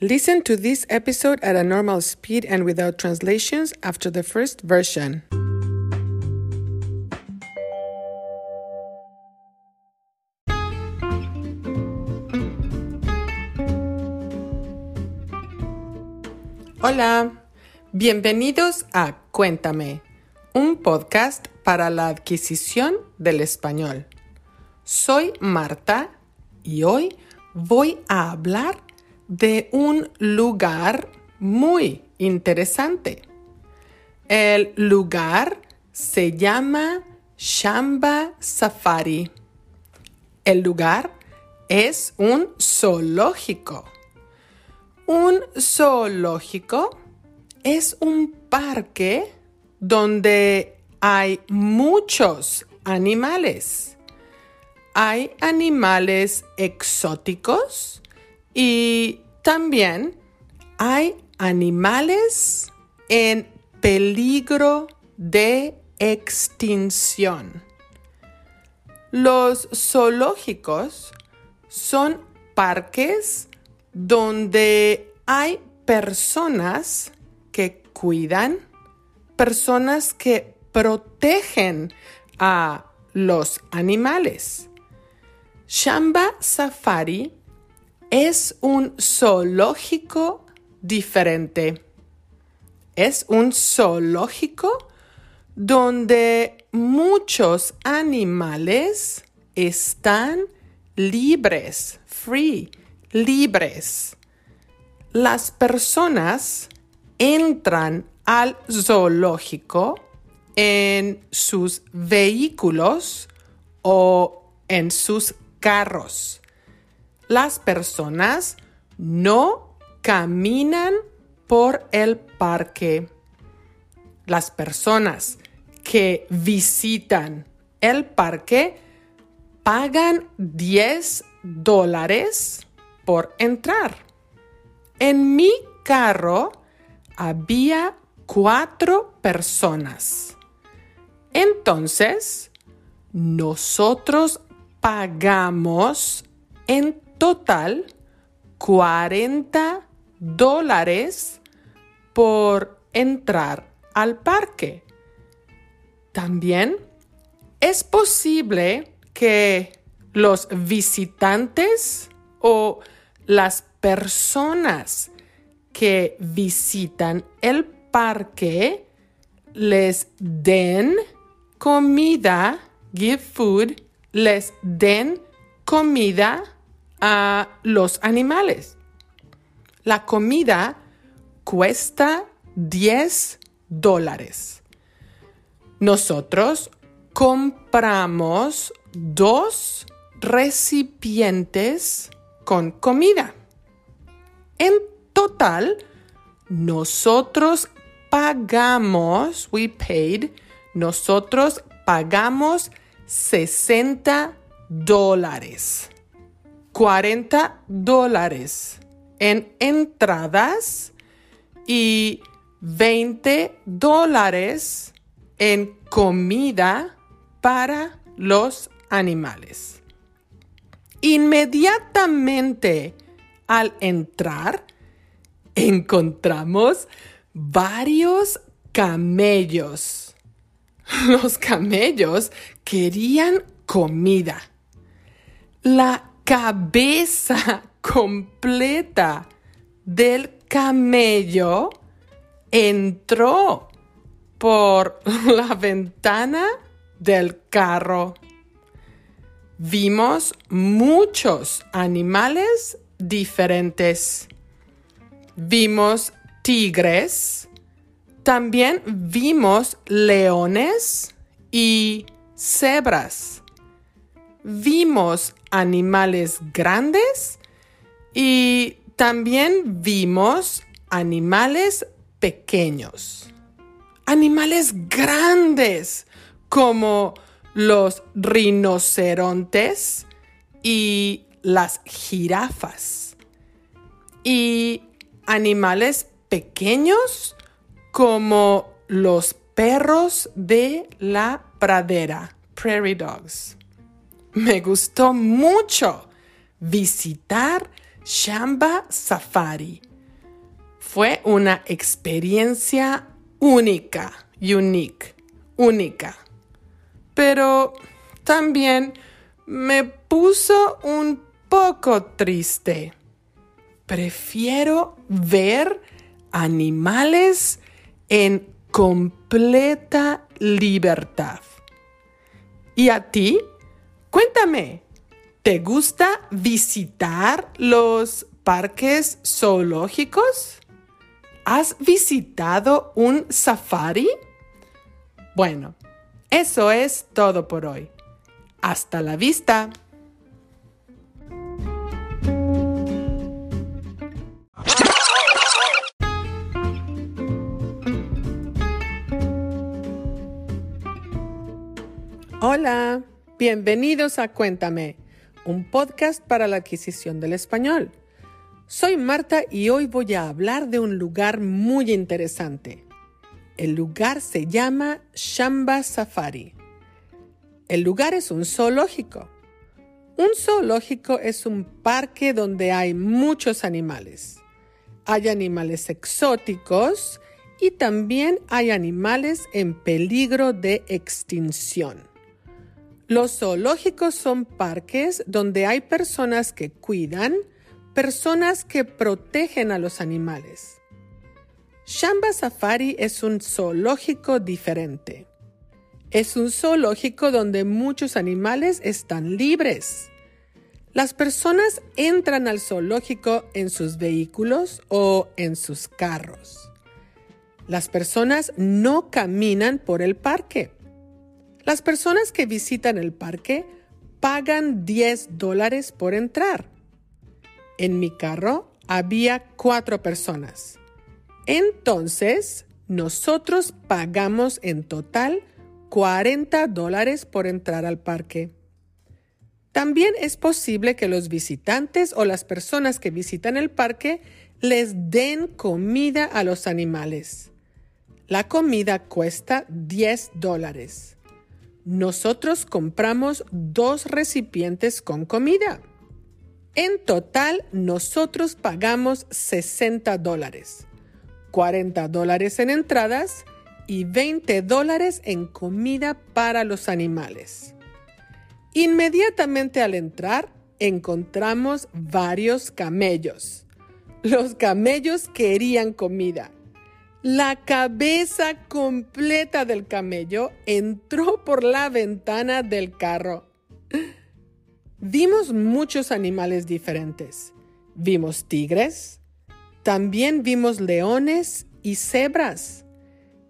Listen to this episode at a normal speed and without translations after the first version. Hola, bienvenidos a Cuéntame, un podcast para la adquisición del español. Soy Marta y hoy voy a hablar de un lugar muy interesante. El lugar se llama Shamba Safari. El lugar es un zoológico. Un zoológico es un parque donde hay muchos animales. Hay animales exóticos y también hay animales en peligro de extinción. Los zoológicos son parques donde hay personas que cuidan, personas que protegen a los animales. Shamba Safari es un zoológico diferente. Es un zoológico donde muchos animales están libres, free, libres. Las personas entran al zoológico en sus vehículos o en sus carros las personas no caminan por el parque. Las personas que visitan el parque pagan 10 dólares por entrar. En mi carro había cuatro personas. Entonces, nosotros pagamos en total 40 dólares por entrar al parque. También es posible que los visitantes o las personas que visitan el parque les den comida, give food, les den comida a los animales. La comida cuesta 10 dólares. Nosotros compramos dos recipientes con comida. En total, nosotros pagamos, we paid, nosotros pagamos 60 dólares. 40 dólares en entradas y 20 dólares en comida para los animales. Inmediatamente al entrar, encontramos varios camellos. Los camellos querían comida. La cabeza completa del camello entró por la ventana del carro. Vimos muchos animales diferentes. Vimos tigres, también vimos leones y cebras. Vimos animales grandes y también vimos animales pequeños. Animales grandes como los rinocerontes y las jirafas. Y animales pequeños como los perros de la pradera, prairie dogs me gustó mucho visitar Shamba Safari. Fue una experiencia única, unique, única. Pero también me puso un poco triste. Prefiero ver animales en completa libertad. ¿Y a ti? Cuéntame, ¿te gusta visitar los parques zoológicos? ¿Has visitado un safari? Bueno, eso es todo por hoy. Hasta la vista. Hola, bienvenidos a Cuéntame, un podcast para la adquisición del español. Soy Marta y hoy voy a hablar de un lugar muy interesante. El lugar se llama Shamba Safari. El lugar es un zoológico. Un zoológico es un parque donde hay muchos animales. Hay animales exóticos y también hay animales en peligro de extinción. Los zoológicos son parques donde hay personas que cuidan, personas que protegen a los animales. Shamba Safari es un zoológico diferente. Es un zoológico donde muchos animales están libres. Las personas entran al zoológico en sus vehículos o en sus carros. Las personas no caminan por el parque. Las personas que visitan el parque pagan 10 dólares por entrar. En mi carro había cuatro personas. Entonces, nosotros pagamos en total 40 dólares por entrar al parque. También es posible que los visitantes o las personas que visitan el parque les den comida a los animales. La comida cuesta 10 dólares nosotros compramos dos recipientes con comida. En total, nosotros pagamos 60 dólares, 40 dólares en entradas y 20 dólares en comida para los animales. Inmediatamente al entrar, encontramos varios camellos. Los camellos querían comida la cabeza completa del camello entró por la ventana del carro. Vimos muchos animales diferentes. Vimos tigres, también vimos leones y cebras.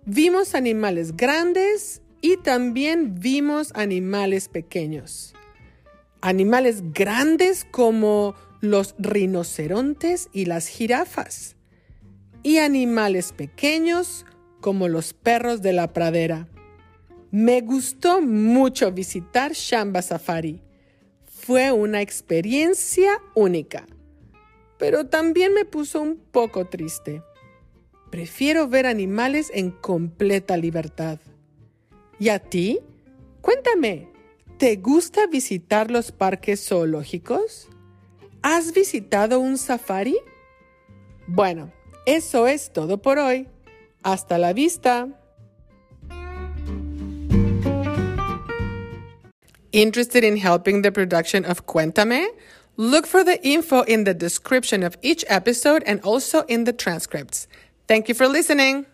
Vimos animales grandes y también vimos animales pequeños. Animales grandes como los rinocerontes y las jirafas y animales pequeños como los perros de la pradera. Me gustó mucho visitar Shamba Safari. Fue una experiencia única, pero también me puso un poco triste. Prefiero ver animales en completa libertad. ¿Y a ti? Cuéntame, ¿te gusta visitar los parques zoológicos? ¿Has visitado un safari? Bueno, eso es todo por hoy. Hasta la vista. Interested in helping the production of Cuéntame? Look for the info in the description of each episode and also in the transcripts. Thank you for listening.